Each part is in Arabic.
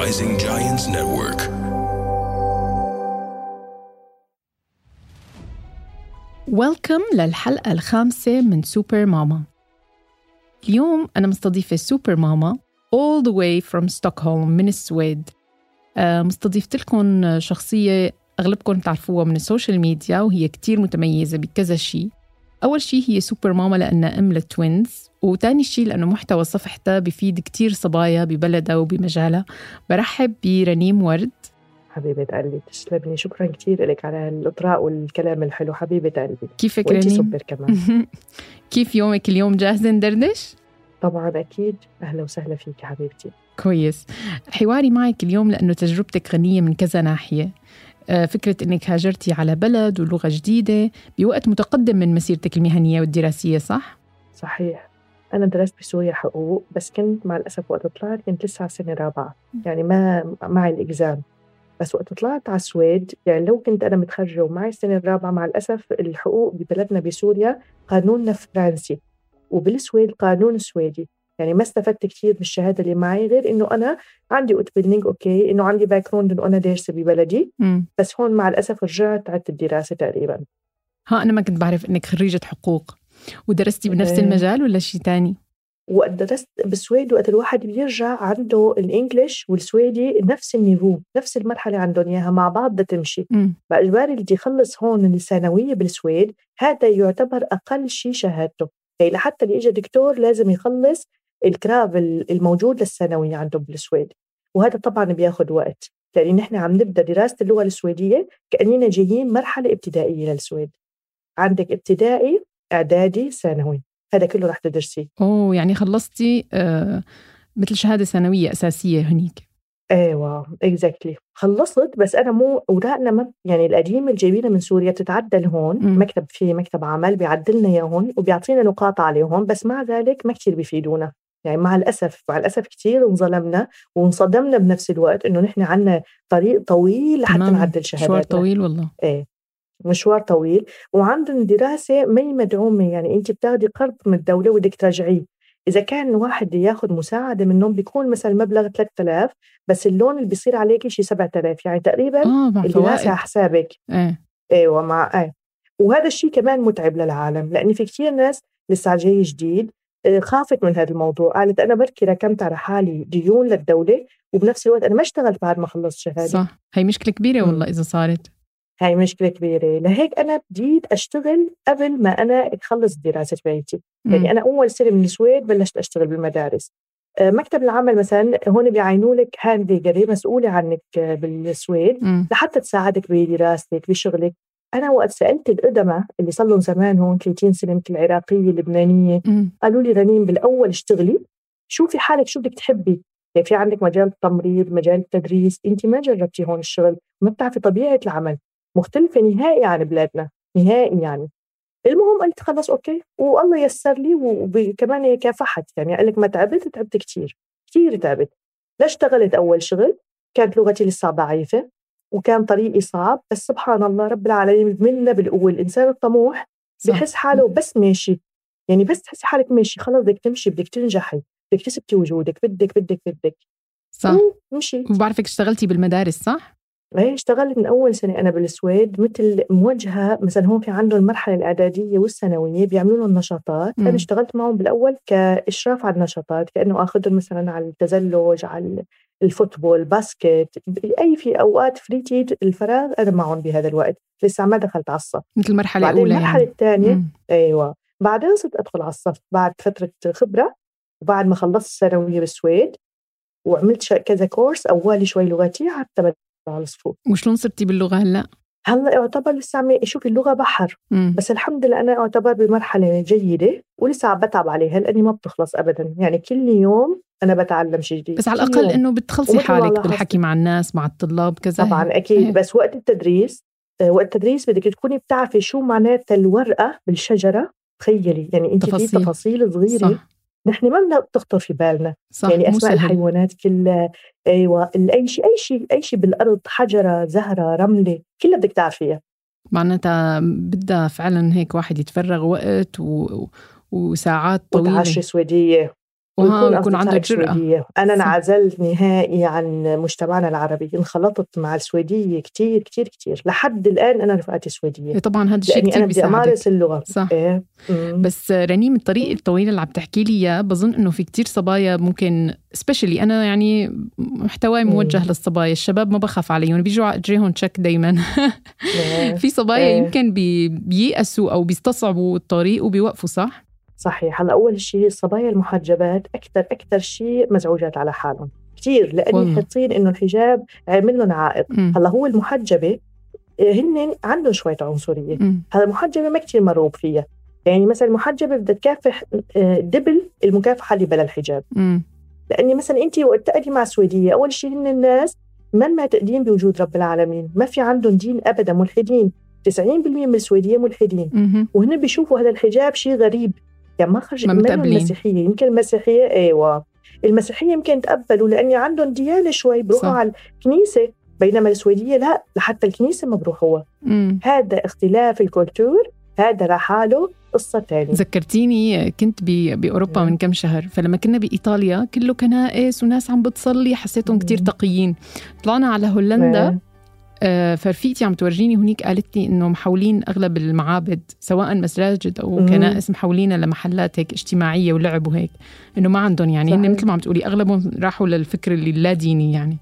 Rising Giants Network. Welcome للحلقة الخامسة من سوبر ماما اليوم أنا مستضيفة سوبر ماما all the way from Stockholm من السويد. آه، مستضيفت لكم شخصية أغلبكم تعرفوها من ال social media وهي كتير متميزة بكذا شيء أول شيء هي سوبر ماما لأنها أم لل twins وتاني شيء لأنه محتوى صفحتها بفيد كتير صبايا ببلدها وبمجالها. برحب برنيم ورد. حبيبة قلبي تسلمي. شكرا كثير لك على الإطراء والكلام الحلو حبيبة قلبي. كيفك رنيم؟ سوبر كمان. كيف يومك اليوم؟ جاهزة ندردش؟ طبعا أكيد. أهلا وسهلا فيك حبيبتي. كويس. حواري معك اليوم لأنه تجربتك غنية من كذا ناحية. فكرة أنك هاجرتي على بلد ولغة جديدة بوقت متقدم من مسيرتك المهنية والدراسية صح؟ صحيح. أنا درست بسوريا حقوق بس كنت مع الأسف وقت طلعت كنت لسه على سنة رابعة. يعني ما معي ال exam. بس وقت طلعت على السويد يعني لو كنت أنا متخرجة ومعي السنة الرابعة مع الأسف الحقوق ببلدنا بسوريا قانوننا فرنسي. وبالسويد قانون سويدي. يعني ما استفدت كثير بالشهادة اللي معي غير إنه أنا عندي utbildning okay إنه عندي background إنه أنا دارسة ببلدي. بس هون مع الأسف رجعت عدت الدراسة تقريبا ها أنا ما كنت بعرف أنك خريجة حقوق ودرستي بنفس إيه. المجال ولا شيء تاني؟ وقت درست بالسويد وقت الواحد بيرجع عنده الإنجليش والسويدي نفس النيفو نفس المرحلة عندهم إياها مع بعض بدها تمشي. فاجباري اللي يخلص هون الثانوية بالسويد هذا يعتبر أقل شيء شهادته يعني لحتى اللي اجى دكتور لازم يخلص الكراب ال- الموجود للثانوية عندهم بالسويد وهذا طبعا بياخذ وقت لأن نحن عم نبدأ دراسة اللغة السويدية كأننا جايين مرحلة ابتدائية للسويد. عندك ابتدائي إعدادي ثانوي. هذا كله رح تدرسيه. أوه يعني خلصتي آه مثل شهادة ثانوية أساسية هنيك. إيوه اكزاكتلي خلصت بس أنا مو أوراقنا ما يعني القديمة اللي جايبينها من سوريا بتتعدل هون مم. مكتب في مكتب عمل بيعدلنا إياهم وبيعطينا نقاط عليهم بس مع ذلك ما كثير بيفيدونا. يعني مع الأسف مع الأسف كثير انظلمنا وانصدمنا بنفس الوقت إنه نحن عنا طريق طويل لحتى. نعدل شهاداتنا. مشوار طويل والله. إيه مشوار طويل وعندهم دراسة ما مدعومة يعني أنت بتاخدي قرض من الدولة وبدك ترجعيه إذا كان واحد ياخذ مساعدة منهم بيكون مثلا مبلغ 3000 بس اللون اللي بيصير عليكي شيء 7000 يعني تقريبا آه الدراسة على حسابك. إيه. أيوه مع إيه. وهذا الشيء كمان متعب للعالم لأن في كثير ناس لسه جاي جديد خافت من هذا الموضوع. قالت أنا بركي ركمت على حالي ديون للدولة وبنفس الوقت أنا ما اشتغلت بعد ما خلصت شهادتي صح. هي مشكلة كبيرة مم. والله إذا صارت. هاي مشكلة كبيرة. لهيك أنا بديت أشتغل قبل ما أنا أخلص دراسة بيتي. مم. يعني أنا أول سنة من السويد بلشت أشتغل بالمدارس. آه، مكتب العمل مثلا هون بيعينوا لك handläggare مسؤولة عنك آه، بالسويد. لحتى تساعدك بدراستك بشغلك. أنا وقت سألت القدماء اللي صار لهم زمان هون 30 سنة مثل العراقية اللبنانية مم. قالوا لي رنين بالأول اشتغلي شوفي حالك شو بدك تحبي. يعني في عندك مجال التمريض مجال التدريس انت ما جربتي هون الشغل ما بتعرفي طبيعة العمل مختلفة نهائي عن بلادنا نهائي يعني. المهم قلت خلص أوكي والله يسر لي وكمان كافحت يعني قال لك ما تعبت تعبت كثير كثير تعبت. لا اشتغلت أول شغل كانت لغتي لسه ضعيفة وكان طريقي صعب بس سبحان الله رب العالمين منا بالقوة الإنسان الطموح. بحس حاله بس ماشي يعني بس تحسي حالك ماشي خلص بدك تمشي بدك تنجحي بدك تثبتي وجودك بدك بدك بدك صح ومشي وبعرفك اشتغلتي بالمدارس صح؟ إيه اشتغلت من أول سنة أنا بالسويد مثل موجهة مثلا هون في عندهم المرحلة الإعدادية والثانوية بيعملوا لهم نشاطات مم. أنا اشتغلت معهم بالأول كإشراف على النشاطات كأنه آخذهم مثلا على التزلج على ال football basket أي في أوقات fritid الفراغ أنا معهم بهذا الوقت. لسه ما دخلت على الصف. مثل المرحلة بعدين الأولى المرحلة يعني. الثانية. أيوه. بعدين صرت أدخل على الصف بعد فترة خبرة. وبعد ما خلصت الثانوية بالسويد وعملت كذا course اولي شوي لغتي حتى بدأت على الصفوف. وشلون صرتي باللغة هلأ؟ هلأ يعتبر لسه عم شوفي اللغة بحر. مم. بس الحمد لله أنا اعتبر بمرحلة جيدة ولسه عم بتعب عليها لأني ما بتخلص ابدا. يعني كل يوم أنا بتعلم شيء جديد بس على الأقل يوم. إنه بتخلصي حالك. بالحكي مع الناس مع الطلاب كذا طبعا. أكيد إيه. بس وقت التدريس آه، وقت التدريس بدك تكوني بتعرفي شو معناتها الورقة بالشجرة تخيلي يعني انت في تفاصيل. صغيرة صح نحن ما بدنا بتخطر في بالنا صح يعني أسماء الحيوانات كلها أيوه أي شيء أي شيء أي شيء بالأرض حجرة زهرة رملة كلها بدك تعرفيها معناتها بدها فعلا هيك واحد يتفرغ وقت و... وساعات طويلة وتعشي سويدية وها يكون عنده جرأة. أنا انعزلت نهائي عن مجتمعنا العربي انخلطت مع السويدية كتير كتير كتير. لحد الآن أنا رفقاتي سويدية. طبعا هذا الشيء كتير أنا بدي أمارس اللغة. صح. إيه؟ بس رنيم الطريق الطويل اللي عم تحكي لي إياه بظن إنه في كتير صبايا ممكن سبيشلي أنا يعني محتواي موجه للصبايا. الشباب ما بخاف عليهم بيجوا اجريهم تشيك دايما. إيه. في صبايا إيه. يمكن بييأسوا أو بيستصعبوا الطريق وبيوقفوا صح؟ صحيح. هلا أول شيء الصبايا المحجبات أكثر أكثر شيء مزعوجات على حالهم. كثير لأني حاطين إنه الحجاب عامل لهم عائق هلا هو المحجبة آه، هن عندهم شوية عنصرية. هلا المحجبة ما كثير مرغوب فيها. يعني مثلا المحجبة بدها تكافح آه، دبل المكافحة اللي بلا الحجاب. م. لأني مثلا انت وقت تقعدي مع سويديه أول شيء هن الناس من ما تقدين بوجود رب العالمين. ما في عندهم دين ابدا ملحدين. 90% من السويدية ملحدين. وهن بيشوفوا هذا الحجاب شيء غريب. يعني ما خرج من المسيحية. يمكن المسيحية أيوه. المسيحية يمكن تقبلوا لاني عندهم ديانة شوي بروحوا على الكنيسة. بينما السويدية لا لحتى الكنيسة ما بروحوا هذا اختلاف الكولتور هذا لحاله قصة تانية. ذكرتيني كنت بأوروبا من كم شهر. فلما كنا بإيطاليا كله كنائس وناس عم بتصلي حسيتهم كتير تقيين. طلعنا على هولندا. آه، فرفيقتي عم تورجيني هنيك قالت لي إنه محولين أغلب المعابد سواء مساجد أو كنائس محولينها لمحلات هيك اجتماعية ولعب وهيك إنه ما عندهم يعني هن مثل ما عم تقولي أغلبهم راحوا للفكر اللي لا ديني يعني.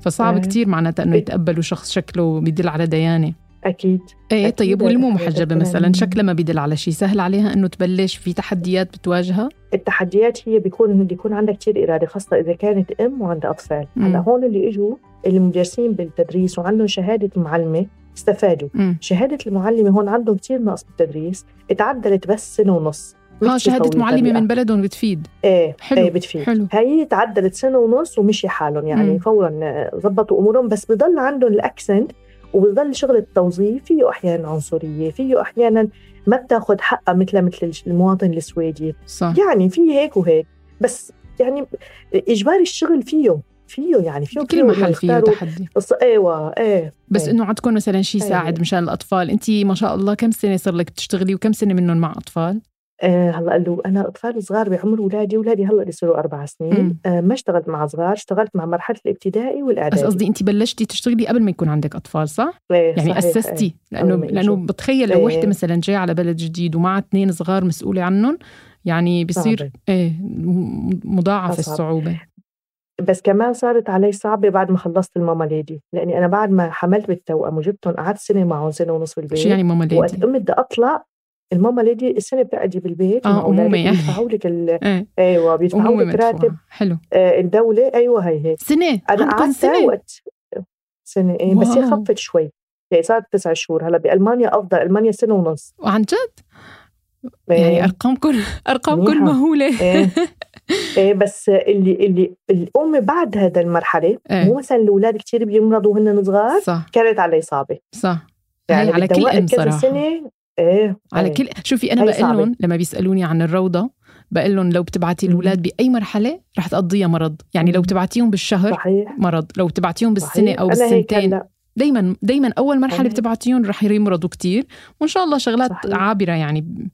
فصعب كتير معناتها إنه يتقبلوا شخص شكله بيدل على ديانة. أكيد. إيه طيب والمو محجبه مثلا؟ شكلها ما بيدل على شيء سهل عليها إنه تبلش في تحديات بتواجهها؟ التحديات هي بيكون بيكون عندها كثير إرادة خاصة إذا كانت أم وعندها أطفال. هلأ هون اللي إجوا المدرسين بالتدريس وعندهم شهادة معلمة استفادوا. مم. شهادة المعلمة هون عندهم كثير نقص بالتدريس. اتعدلت بس سنة ونص. آه شهادة معلمة من بلدهم بتفيد. إيه حلو إيه بتفيد. حلو. هي تعدلت سنة ونص ومشي حالهم يعني مم. فورا ضبطوا أمورهم بس بضل عندهم الأكسنت وبضل شغل التوظيف فيه أحيانا عنصرية فيه أحيانا ما بتاخذ حقها مثل مثل المواطن السويدي صح. يعني في هيك وهيك بس يعني اجباري الشغل فيه فيه يعني فيه كل محل فيه تحدي إيوه إيه بس إيه. إنه عندكم مثلا شيء يساعد أيوة. مشان الأطفال انت ما شاء الله كم سنة صار لك تشتغلي وكم سنة منهم مع أطفال آه هلأ له أنا أطفال صغار بعمر اولادي اولادي هلأ صاروا أربع سنين آه ما اشتغلت مع صغار اشتغلت مع مرحلة الابتدائي والإعدادي بس قصدي انت بلشتي تشتغلي قبل ما يكون عندك أطفال صح إيه يعني أسستي إيه. لأنه لأنه بتخيل لو وحدة مثلا جاية على بلد جديد ومع اثنين صغار مسؤولة عنهم يعني بصير صعبة. إيه مضاعف الصعوبة بس كمان صارت علي صعبة بعد ما خلصت الماما ليدي لأني أنا بعد ما حملت بالتوأم وجبتهم قعدت سنة معهم سنة ونص بالبيت شو يعني ماما ليدي؟ وقت قمت بدي أطلع الماما ليدي السنة بتقعدي بالبيت آه امومه يعني بيدفعوا لك ال... إيه. أيوه بيدفعوا لك راتب حلو. آه الدولة أيوه هي هيك سنة. أنا قعدت سنة. وقت سنة إيه بس هي خفت شوي. يعني صارت تسع شهور. هلا بألمانيا أفضل ألمانيا سنة ونص. وعن جد؟ يعني إيه. ارقامكم ارقامكم مهولة. إيه. إيه بس اللي اللي الأم بعد هذا المرحلة إيه. مو مثلا الأولاد كثير بيمرضوا وهن صغار صح. كانت علي صعبه صح. يعني على كل ام صراحة. سنة إيه على إيه. كل شوفي أنا بقول لهم لما بيسألوني عن الروضة بقول لهم لو بتبعتي الأولاد بأي مرحلة رح تقضيها مرض. يعني لو بتبعتيهم بالشهر صحيح. مرض لو بتبعتيهم بالسنة أو بالسنتين. دايما دايما أول مرحلة بتبعتيهم رح يمرضوا كتير وإن شاء الله شغلات صحيح. عابرة يعني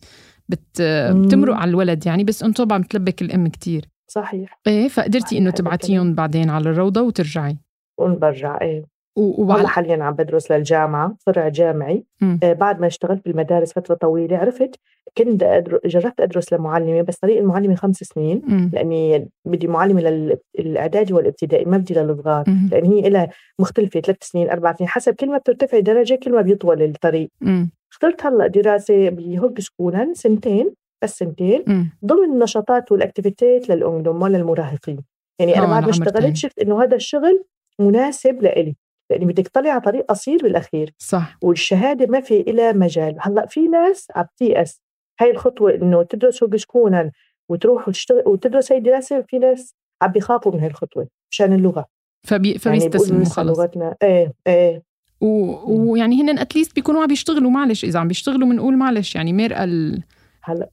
بت بتمرق على الولد يعني بس أنتم طبعا بتلبك الأم كتير. صحيح. إيه فقدرتي إنه تبعتيهم بعدين على الروضة وترجعي. ونرجع إيه. وعلى حاليا عم بدرس للجامعة فرع جامعي. آه بعد ما اشتغلت بالمدارس فترة طويلة عرفت كنت أدر... جربت أدرس لمعلمة بس طريق المعلمة خمس سنين. م. لأني بدي معلمة للاعدادي والابتدائي ما بدي للصغار. لأن هي لها مختلفة ثلاث سنين أربع سنين حسب كل ما بترتفع درجة كل ما بيطول الطريق. م. اخترت هلأ دراسة ب högskola سنتين بس سنتين. م. ضمن النشاطات وال activity ات لل ungdom وللمراهقين يعني أنا بعد ما اشتغلت شفت إنه هذا الشغل مناسب لإلي. لأني بدك تطلعي على طريق قصير بالأخير. صح. والشهادة ما في إلى مجال. هلأ في ناس عم تيأس. هاي الخطوة إنه تدرس högskola وتروح وتشتغل وتدرس هاي الدراسه في ناس عم بيخافوا من هاي الخطوة مشان اللغة. فبي فبيستسلموا يعني خلص. لغتنا. إيه إيه. ويعني هن اتليست بيكونوا عم بيشتغلوا. معلش إذا عم بيشتغلوا بنقول معلش. يعني مرقه ال... هلأ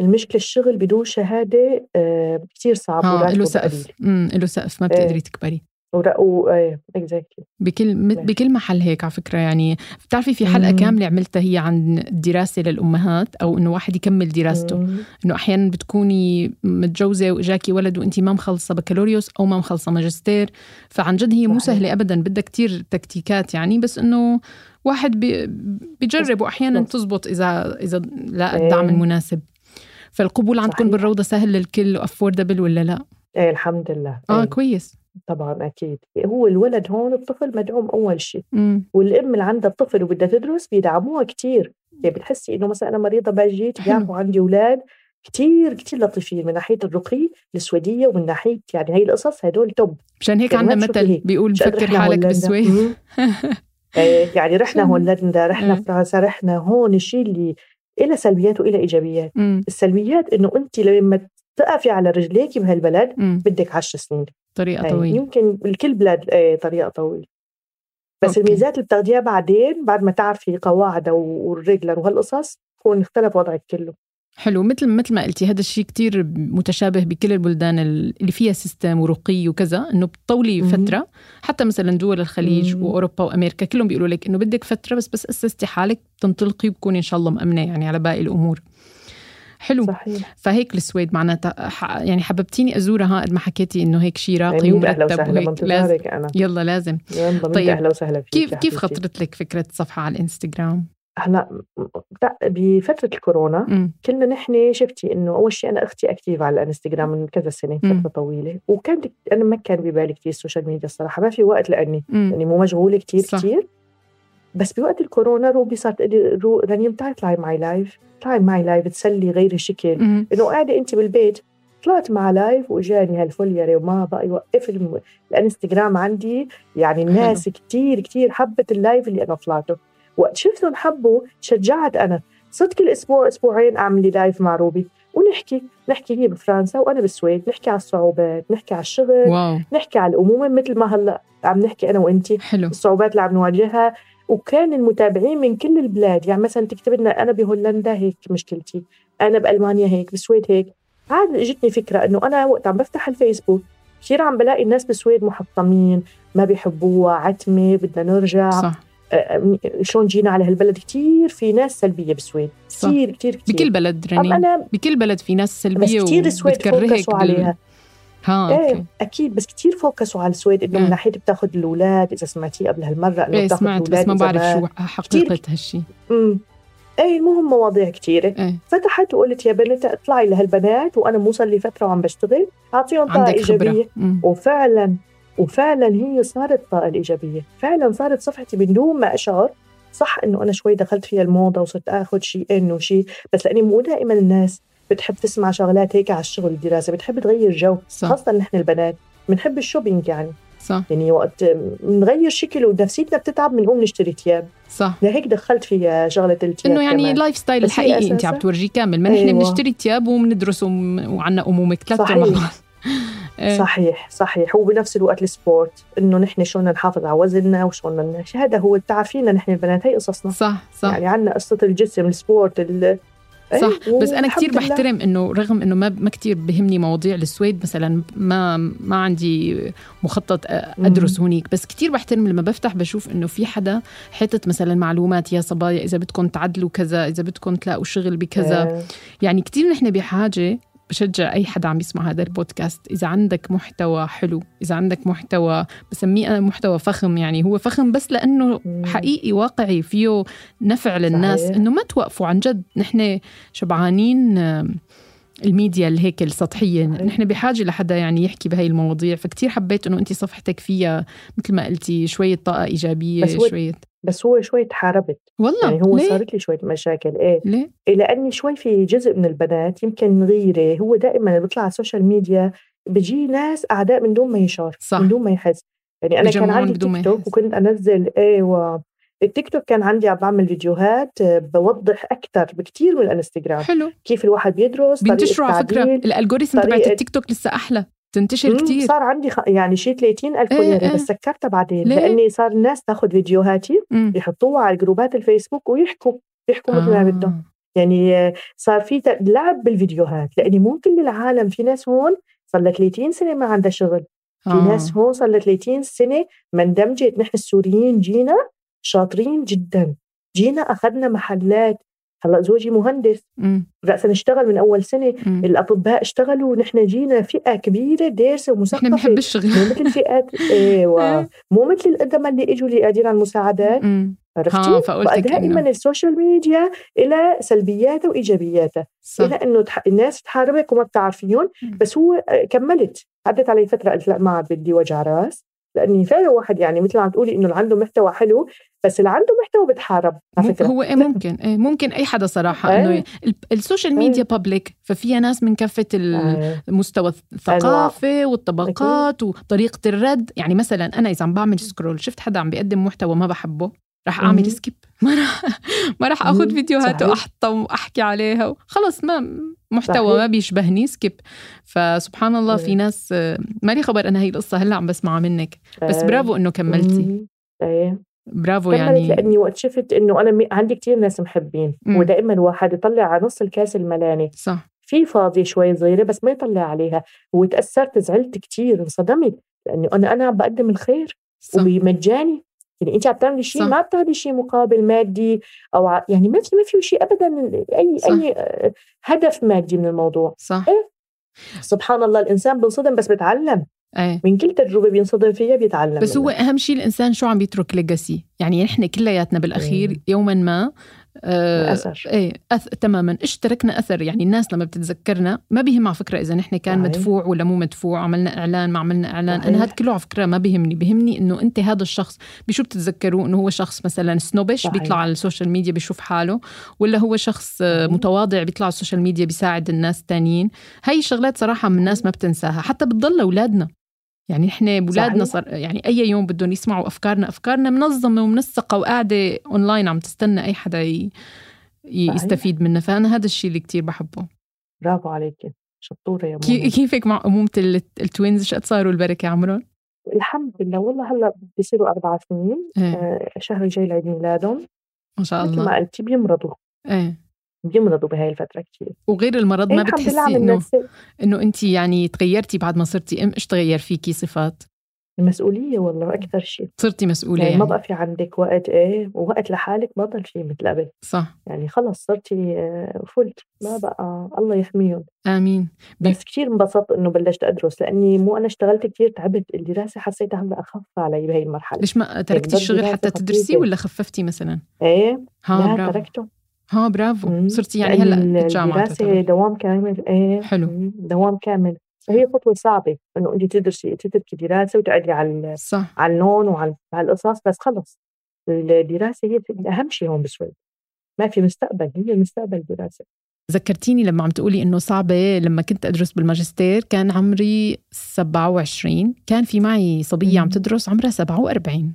المشكلة الشغل بدون شهادة آه كثير صعب آه له سقف. امم له سقف. ما بتقدري إيه. تكبري. ورقوا اكزاكتلي بكل مت- ماشي. بكل محل هيك على فكرة يعني بتعرفي في حلقة. كاملة عملتها هي عن الدراسه للأمهات أو إنه واحد يكمل دراسته إنه أحيانا بتكوني متجوزة وإجاكي ولد وانت ما مخلصة بكالوريوس أو ما مخلصة ماجستير فعن جد هي مو. سهلة ابدا بدها كتير تكتيكات يعني بس إنه واحد بي بيجرب واحيانا. تزبط إذا إذا لا الدعم إيه. المناسب فالقبول عندكم. بالروضة سهل للكل وافوردبل ولا لا؟ إيه الحمد لله آه إيه. كويس طبعا أكيد هو الولد هون الطفل مدعوم أول شيء والأم اللي عندها الطفل وبدها تدرس بيدعموها كتير يعني بتحسي إنه مثلا أنا مريضة باجيت. بيعرفوا عندي أولاد كتير كتير لطيفين من ناحية الرقي السويديه ومن ناحية يعني هي القصص هدول توب مشان هيك يعني عندنا مثل. بيقول فكر حالك. بالسويد. إيه، يعني رحنا؟ هولندا رحنا إيه. فرنسا رحنا هون الشيء اللي إلى سلبيات وإلى إيجابيات السلبيات إنه أنت لما تقفي على رجليك بهالبلد بدك عشر سنين طريقه أي، طويلة يمكن الكل بلاد إيه طريقة طويلة بس okay. الميزات اللي بتاخديها بعدين بعد ما تعرفي قواعدها وال regler وهالقصص بكون اختلف وضعك كله حلو مثل مثل ما قلتي هذا الشيء كتير متشابه بكل البلدان اللي فيها system ورقي وكذا إنه بتطولي. فترة حتى مثلا دول الخليج مم. وأوروبا وأمريكا كلهم بيقولوا لك إنه بدك فترة بس بس اسستي حالك تنطلقي وبكوني إن شاء الله مأمنة يعني على باقي الأمور حلو صحيح فهيك السويد معناتها يعني حببتيني أزورها قد ما حكيتي إنه هيك شيء راقي أهلا ومرتب وسهلا وهيك لازم أنا يلا لازم يلا طيب. أهلا وسهلا فيك كيف كيف. خطرت لك فكرة صفحه على الإنستغرام؟ هلا لا، بفترة الكورونا كنا نحن شفتي إنه أول شيء أنا أختي active على الإنستغرام من كذا سنة. فترة طويلة وكانت أنا ما كان ببالي كثير ال social media الصراحة ما في وقت لأني يعني مو مشغولة كتير صح. بس بوقت الكورونا روبي صارت تقول لي رو رنيم تعي اطلعي معي live اطلعي معي live تسلي غيري شكل. إنه قاعدة انت بالبيت طلعت مع live واجاني هال följare وما بقى يوقف. الإنستغرام عندي. يعني الناس كتير كتير حبت ال live اللي أنا طلعته. وقت شفتهم حبوا شجعت أنا. صرت كل أسبوع أسبوعين أعمل لي live مع روبي. ونحكي نحكي هي بفرنسا وأنا بالسويد. نحكي على الصعوبات نحكي على الشغل واو. نحكي على الأمومة مثل ما هلأ عم نحكي أنا وانتي حلو. الصعوبات اللي عم نواجهها. وكان المتابعين من كل البلاد. يعني مثلا تكتب لنا أنا بهولندا هيك مشكلتي أنا بألمانيا هيك بالسويد هيك. عاد اجتني فكرة إنه أنا وقت عم بفتح الفيسبوك كثير عم بلاقي الناس بالسويد محطمين ما بيحبوها عتمة بدنا نرجع. صح. شلون جينا على هالبلد؟ كثير في ناس سلبية بالسويد كثير كثير كثير بكل بلد أم رنين أنا بكل بلد في ناس بس سلبية كثير السويد فوكسوا عليها. ها إيه أكيد بس كثير فوكسوا على السويد إنه إيه. من ناحية بتاخذ الأولاد إذا سمعتيه قبل هالمرة إنه إيه بتاخذ سمعت الأولاد بس ما بعرف شو حقيقة هالشيء امم إيه المهم مواضيع كثيره إيه. فتحت وقلت يا بنت اطلعي لهالبنات وأنا موصل لي فترة وعم بشتغل أعطيهم طاقة عندك إيجابية. خبره مم. وفعلا وفعلا هي صارت طاقة الايجابيه فعلا صارت صفحتي من دون ما أشعر. صح إنه أنا شوي دخلت فيها الموضة وصرت آخذ شيء إن وشيء بس لأني مو دائما الناس بتحب تسمع شغلات هيك على الشغل الدراسة بتحب تغير جو صح. خاصة نحن البنات بنحب ال shopping يعني. صح. يعني وقت بنغير شكل ونفسيتنا بتتعب بنقوم نشتري ثياب. صح. لهيك دخلت فيها شغلة الثياب إنه يعني. ال lifestyle الحقيقي أنت عم تورجيه كامل. ما نحن أيوة. بنشتري ثياب وبندرس وعنا أمومة ثلاثة صحيح. مع بعض إيه. صحيح صحيح. وبنفس الوقت ال sport إنه نحن شلون نحافظ على وزننا وشلون هذا هو تعرفينا نحن البنات هي قصصنا. صح صح. يعني عندنا قصة الجسم ال sport ال... صح. إيه، بس أنا كثير. بحترم إنه رغم إنه ما ما كثير بهمني مواضيع السويد مثلا ما ما عندي مخطط أدرس هونيك. بس كثير بحترم لما بفتح بشوف إنه في حدا حاطط مثلا معلومات يا صبايا إذا بدكم تعدلوا كذا إذا بدكم تلاقوا شغل بكذا. آه، يعني كثير نحن بحاجة بشجع أي حدا عم يسمع هذا البودكاست إذا عندك محتوى حلو إذا عندك محتوى بسميه أنا محتوى فخم يعني هو فخم بس لأنه مم. حقيقي واقعي فيه نفع للناس صحيح. إنه ما توقفوا عن جد نحن شبعانين الميديا اللي هيك السطحية. نحن بحاجة لحدا يعني يحكي بهاي المواضيع فكتير حبيت إنه انت صفحتك فيها مثل ما قلتي شوية طاقة إيجابية شوية بس هو شوي تحاربت والله يعني هو ليه؟ صارت لي شوية مشاكل إيه ليه؟ لأني شوي في جزء من البنات يمكن غيره هو دائما اللي بيطلع على ال social media بيجي ناس أعداء من دون ما يشعر صح. من دون ما يحس يعني أنا كان عندي تيك توك. وكنت أنزل إيوه التيك توك كان عندي عم بعمل فيديوهات آه، بوضح أكثر بكثير من الإنستغرام حلو كيف الواحد بيدرس بينتشروا على تعديل. ال algorithm تبعت التيك توك لسه أحلى تنتشر مم، كتير صار عندي خ... يعني شي 30 ألف follower إيه بس سكرتها بعدين ليه؟ لأني صار الناس تاخذ فيديوهاتي مم. يحطوها على جروبات الفيسبوك ويحكوا يحكوا مثل ما بدهم آه. يعني آه، صار في لعب بالفيديوهات لأني مو كل العالم في ناس هون صار لها 30 سنة ما عندها شغل في ناس هون صار لها 30 سنة ما اندمجت نحن السوريين جينا شاطرين جدا جينا أخذنا محلات هلا زوجي مهندس. رأسا نشتغل من أول سنة. مم. الأطباء اشتغلوا نحن جينا فئة كبيرة دارسة ومثقفة. نحن بنحب الشغل. مو مثل الفئات أيوه مو مثل القدماء اللي إجوا اللي قاعدين على المساعدات. عرفتي؟ دائما إنه. ال social media إلى سلبياتها وإيجابياتها. صح. إلى إنه تح... الناس تحاربك وما بتعرفيهم بس هو كملت. عدت علي فترة قلت لا ما عاد بدي وجع راس. لأني فعلا واحد يعني مثل ما عم تقولي إنه اللي عنده محتوى حلو بس اللي عنده محتوى بتحارب على فكرة. هو إيه ممكن إيه ممكن أي حدا صراحة إيه؟ إنه ال social media public ففيها ناس من كافة المستوى الثقافة والطبقات وطريقة الرد. يعني مثلا أنا إذا عم بعمل scroll شفت حدا عم بيقدم محتوى ما بحبه؟ رح أعمل skip ما رح ما رح أخذ فيديوهات واحطها وأحكي عليها خلص ما محتوى صحيح. ما بيشبهني skip فسبحان الله في ناس ما لي خبر أنا هي القصة هلأ عم بسمعها منك بس برافو إنه كملتي. إيه. برافو يعني. لأني وقت شفت إنه أنا عندي كتير ناس محبين مم. ودائما الواحد يطلع على نص الكاس الملاني. صح. في فاضيه شوي صغيرة بس ما يطلع عليها وتأثرت زعلت كتير انصدمت لأنه أنا أنا عم بقدم الخير صح. وبمجاني يعني انت عم تعملي شيء ما بتاخذي شيء مقابل مادي أو ع... يعني ما في ما في شيء ابدا أي صح. اي هدف مادي من الموضوع صح إيه؟ سبحان الله الإنسان بينصدم بس بتعلم أيه. من كل تجربة بينصدم فيها بيتعلم بس منها. هو أهم شيء الإنسان شو عم بيترك legacy يعني نحن كلياتنا بالأخير إيه. يوما ما اثر إيه أث... تماما. اشتركنا أثر. يعني الناس لما بتتذكرنا ما بيهم على فكرة إذا نحن كان صحيح. مدفوع ولا مو مدفوع عملنا إعلان ما عملنا إعلان. صحيح. أنا هذا كله على فكرة ما بيهمني. بيهمني إنه أنت هذا الشخص بشو بتتذكروه إنه هو شخص مثلا snobbish صحيح. بيطلع على ال social media بيشوف حاله ولا هو شخص صحيح. متواضع بيطلع على ال social media بيساعد الناس الثانيين هاي الشغلات صراحة من الناس ما بتنساها. حتى بتضل أولادنا. يعني إحنا بولادنا صار يعني أي يوم بدهم يسمعوا أفكارنا أفكارنا منظمة ومنسقة وقاعدة اونلاين عم تستنى أي حدا ي... يستفيد منها. فأنا هذا الشيء اللي كتير بحبه. برافو عليك شطورة يا ماما كيفك مع أمومة ال twins؟ شو قد صاروا البركة عمرهم؟ الحمد لله. والله هلأ بيصيروا أربع سنين. إيه. آه الشهر الجاي لعيد ميلادهم. ما شاء الله. مثل ما قلتي بيمرضوا. إيه. بيمرضوا بهاي الفترة كثير وغير المرض ما بتحسي إنه إنه أنت يعني تغيرتي بعد ما صرتي أم؟ إيش تغير فيكي صفات؟ المسؤولية والله أكثر شيء صرتي مسؤولة يعني, يعني. ما بقى في عندك وقت إيه ووقت لحالك ما ضل في مثل قبل. صح. يعني خلص صرتي آه، فلت. ما بقى الله يحميهم. آمين. بس كثير انبسطت إنه بلشت أدرس لأني مو أنا اشتغلت كثير تعبت. الدراسة حسيتها هلأ أخف علي بهي المرحلة. ليش ما تركتي يعني الشغل حتى تدرسي ولا خففتي مثلا؟ إيه ها لا تركته. ها برافو. صرتي يعني هلأ بالجامعة الدراسة دوام كامل إيه. حلو. دوام كامل. فهي خطوة صعبة إنه أنت تدرسي تتركي دراسة وتقعدي على صح. على اللون وعلى القصص بس خلص. الدراسة هي أهم شيء هون بسويد ما في مستقبل هي المستقبل الدراسة ذكرتيني لما عم تقولي إنه صعبة لما كنت أدرس بالماجستير كان عمري 27 كان في معي صبية عم تدرس عمرها 47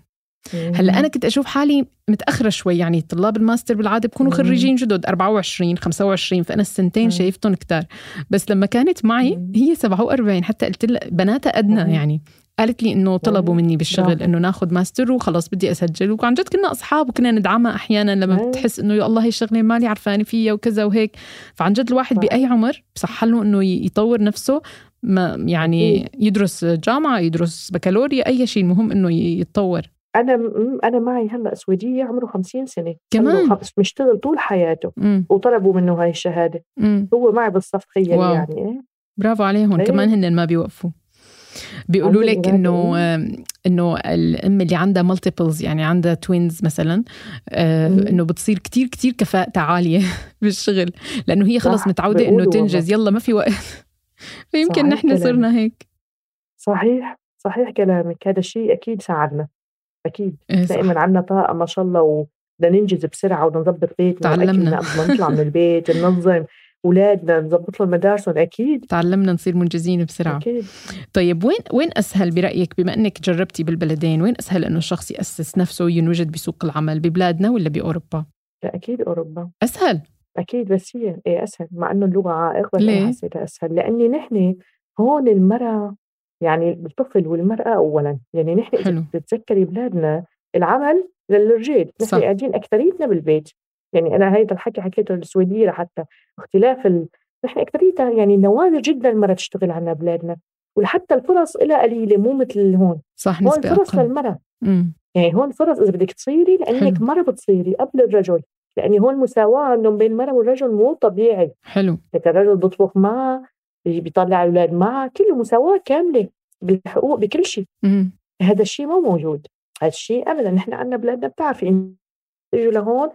هلأ أنا كنت أشوف حالي متأخرة شوي يعني طلاب الماستر بالعادة بكونوا خريجين جدد 24 25 فأنا السنتين شايفتهم كتار. بس لما كانت معي هي 47 حتى قلت لها بناتها أدنى يعني. قالت لي إنه طلبوا مني بالشغل إنه ناخذ ماستر وخلص بدي أسجل. وعن جد كنا أصحاب وكنا ندعمها أحيانا لما بتحس إنه يا الله هي الشغلة مالي عرفانة فيها وكذا وهيك. فعن جد الواحد بأي عمر بصح له إنه يطور نفسه ما يعني يدرس جامعة يدرس بكالوريا أي شيء المهم إنه يتطور. أنا أنا معي هلأ سويدية عمره 50 سنة. كمان؟ مشتغل طول حياته. مم. وطلبوا منه هاي الشهادة. مم. هو معي بالصف تخيل يعني إيه؟ برافو عليهم. أيه. كمان هن ما بيوقفوا. بيقولوا لك إنه إنه الأم اللي عندها multiples يعني عندها twins مثلا آه إنه بتصير كتير كتير كفاءتها عالية بالشغل. لأنه هي خلص متعودة إنه تنجز. يلا ما في وقت. فيمكن نحن صرنا هيك. صحيح صحيح كلامك. هذا الشيء أكيد ساعدنا. أكيد. إيه دائما عندنا طاقة ما شاء الله وبدنا ننجز بسرعة ونظبط بيتنا. تعلمنا. قبل ما نطلع من البيت ننظم أولادنا نظبط لهم مدارسهم. أكيد. تعلمنا نصير منجزين بسرعة. أكيد. طيب وين وين أسهل برأيك بما إنك جربتي بالبلدين وين أسهل إنه الشخص يأسس نفسه وينوجد بسوق العمل ببلادنا ولا بأوروبا؟ لا أكيد أوروبا. أسهل. أكيد بس هي إيه أسهل مع إنه اللغة عائق بس ليه؟ حسيتها أسهل. لأني نحن هون المرأة يعني الطفل والمرأة أولا يعني نحن إذا بتتذكري بلادنا العمل للرجال نحن قاعدين أكثريتنا بالبيت. يعني أنا هيدا الحكي حكيته السويدية حتى اختلاف ال... نحن أكثريتها يعني نوادر جدا المرأة تشتغل عنا بلادنا ولحتى الفرص لها قليلة مو مثل هون. صح هون نسبة فرص أقل. للمرأة. أمم، يعني هون فرص إذا بدك تصيري لأنك حلو. مرة بتصيري قبل الرجل لأني هون مساواة عندهم بين المرأة والرجل مو طبيعي. حلو. لك الرجل بيطبخ معها بي- بيطلع الاولاد معها كله مساواة كاملة بالحقوق بكل شيء. هذا الشيء مو موجود. هذا الشيء ابدا. نحن عندنا بلادنا بتعرفي إن اجوا لهون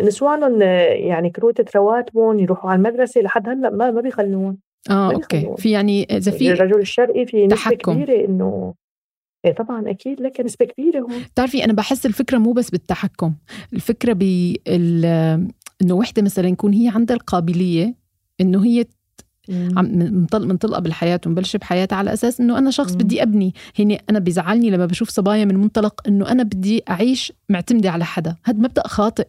نسوانهم يعني كروتة رواتبهم يروحوا على المدرسة لحد هلأ ما ما بيخلوهم. آه ما okay. في يعني إذا في الرجل الشرقي في نسبة تحكم. كبيرة انه إيه طبعا أكيد لك نسبة كبيرة هون. بتعرفي أنا بحس الفكرة مو بس بالتحكم. الفكرة بال إنه وحدة مثلا يكون هي عندها القابلية إنه هي منطلقة بالحياة ومبلشة بحياتها على أساس إنه أنا شخص مم. بدي أبني. هني أنا بيزعلني لما بشوف صبايا من منطلق إنه أنا بدي أعيش معتمدة على حدا. هذا مبدأ خاطئ.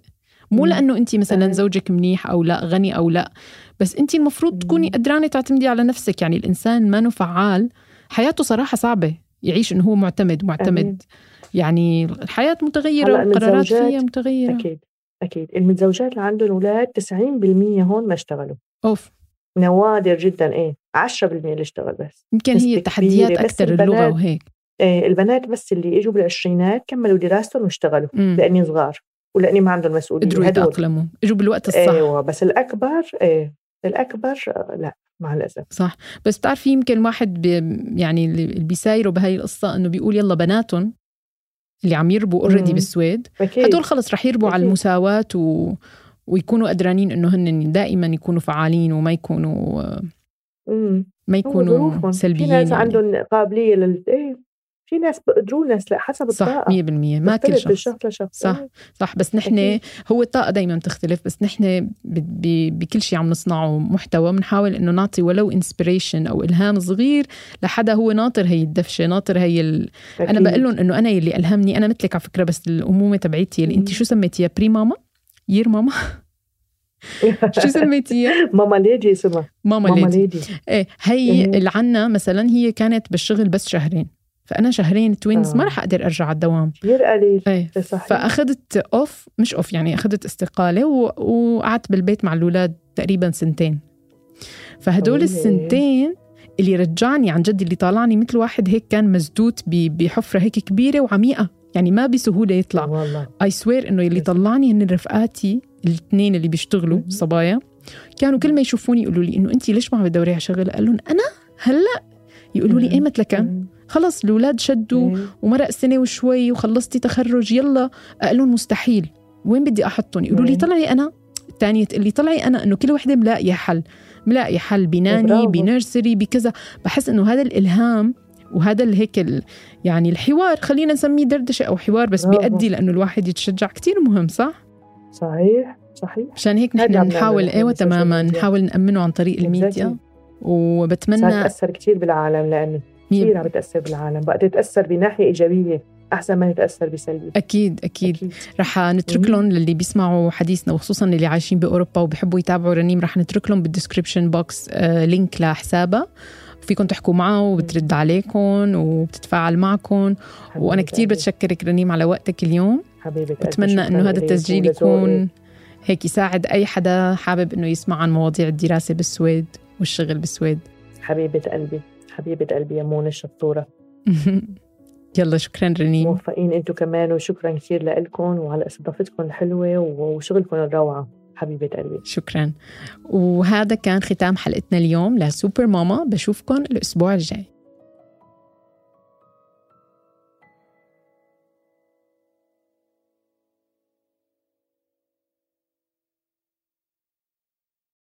مو مم. لأنه انت مثلا. زوجك منيح أو لا غني أو لا. بس انت المفروض تكوني. قدرانة تعتمدي على نفسك. يعني الإنسان ما فعال حياته صراحة صعبة. يعيش إنه هو معتمد معتمد. يعني الحياة متغيرة المتزوجات- فيها متغيرة. أكيد أكيد. المتزوجات اللي عندهم أولاد 90% هون ما اشتغلوا. أوف. نوادر جدا إيه 10% اللي اشتغل بس. يمكن هي تحديات كبيرة، بس أكثر اللغة وهيك. إيه البنات بس اللي إجوا بالعشرينات كملوا دراستهم واشتغلوا. لأني صغار ولأني ما عندهم مسؤولية. قدروا. يتأقلموا. إجوا بالوقت الصح. أيوه بس الأكبر إيه الأكبر لا مع الأسف. صح. بس بتعرفي يمكن واحد بي يعني اللي بيسايروا بهاي القصة إنه بيقول يلا بناتهم اللي عم يربوا already. بالسويد هدول خلص رح يربوا على أكيد. المساواة و... ويكونوا قدرانين إنه هن دائما يكونوا فعالين وما يكونوا. ما يكونوا ظروفهم. في سلبيين ناس يعني. عندهم قابلية لل إيه في ناس بقدروا ناس لا حسب صح 100% الطاقه ما كل شخص شخص لشخص صح. إيه. صح بس نحن. هو الطاقة دايما بتختلف بس نحن بكل شيء عم نصنعه محتوى بنحاول إنه نعطي ولو inspiration أو إلهام صغير لحدا هو ناطر هي الدفشة ناطر هي ال... أنا. بقول لهم إنه أنا يلي ألهمني أنا مثلك على فكرة بس الأمومة تبعيتي اللي أنت. شو سميتيها بري ماما يير ماما شو سميتيها ماما ليدي اسمها. ماما, ماما ليدي. ليدي. إيه هي إيه. اللي عنا مثلا هي كانت بالشغل بس شهرين. فأنا شهرين twins آه. ما رح أقدر أرجع على الدوام. كثير قليل. إيه صحيح. فأخذت off مش off يعني أخذت استقالة و... وقعدت بالبيت مع الأولاد تقريبا سنتين. فهدول طويلة. السنتين اللي رجعني عن جد اللي طالعني مثل واحد هيك كان مسدود بحفرة هيك كبيرة وعميقة. يعني ما بسهولة يطلع والله اي سوير إنه اللي. طلعني هن رفقاتي الاثنين اللي بيشتغلوا. صبايا كانوا كل ما يشوفوني يقولوا لي إنه أنت ليش ما عم تدوري على شغل؟ قال لهم أنا هلأ يقولوا لي. إيمت مم. خلص الأولاد شدوا. ومرق سنة وشوي وخلصتي تخرج يلا أقول لهم مستحيل وين بدي أحطهم يقولوا لي. طلعي أنا الثانية تقول لي طلعي أنا إنه كل وحدة ملاقية حل ملاقية حل بناني برافو. بنيرسري بكذا بحس إنه هذا الإلهام وهذا ال- هيك ال- يعني الحوار خلينا نسميه دردشة أو حوار بس برافو. بيؤدي لأنه الواحد يتشجع كثير مهم صح؟ صحيح صحيح. مشان هيك نحن نحاول أيوه تماما. نحاول نأمنه عن طريق الميديا. وبتمنى تأثر كثير بالعالم لأنه كثير عم بتاثر بالعالم. بقى تتأثر بناحية إيجابية أحسن ما تتأثر بسلبي أكيد أكيد. أكيد. رح نترك. لهم للي بيسمعوا حديثنا وخصوصا اللي عايشين بأوروبا وبيحبوا يتابعوا رنيم رح نترك لهم بال description box آه link لحسابها فيكم تحكوا معه وبترد عليكم وبتتفاعل معكم وأنا قلبي. بتشكرك رنيم على وقتك اليوم. قلبي. بتمنى إنه هذا التسجيل. يكون هيك يساعد أي حدا حابب إنه يسمع عن مواضيع الدراسة بالسويد والشغل بالسويد. حبيبة قلبي. حبيبة قلبي يا منى الشطورة. يلا شكرا رنيم. موفقين أنتم كمان وشكرا كثير لكم وعلى استضافتكم الحلوة وشغلكم الروعة. حبيبة قلبي. شكرا. وهذا كان ختام حلقتنا اليوم لسوبر ماما. بشوفكم الأسبوع الجاي.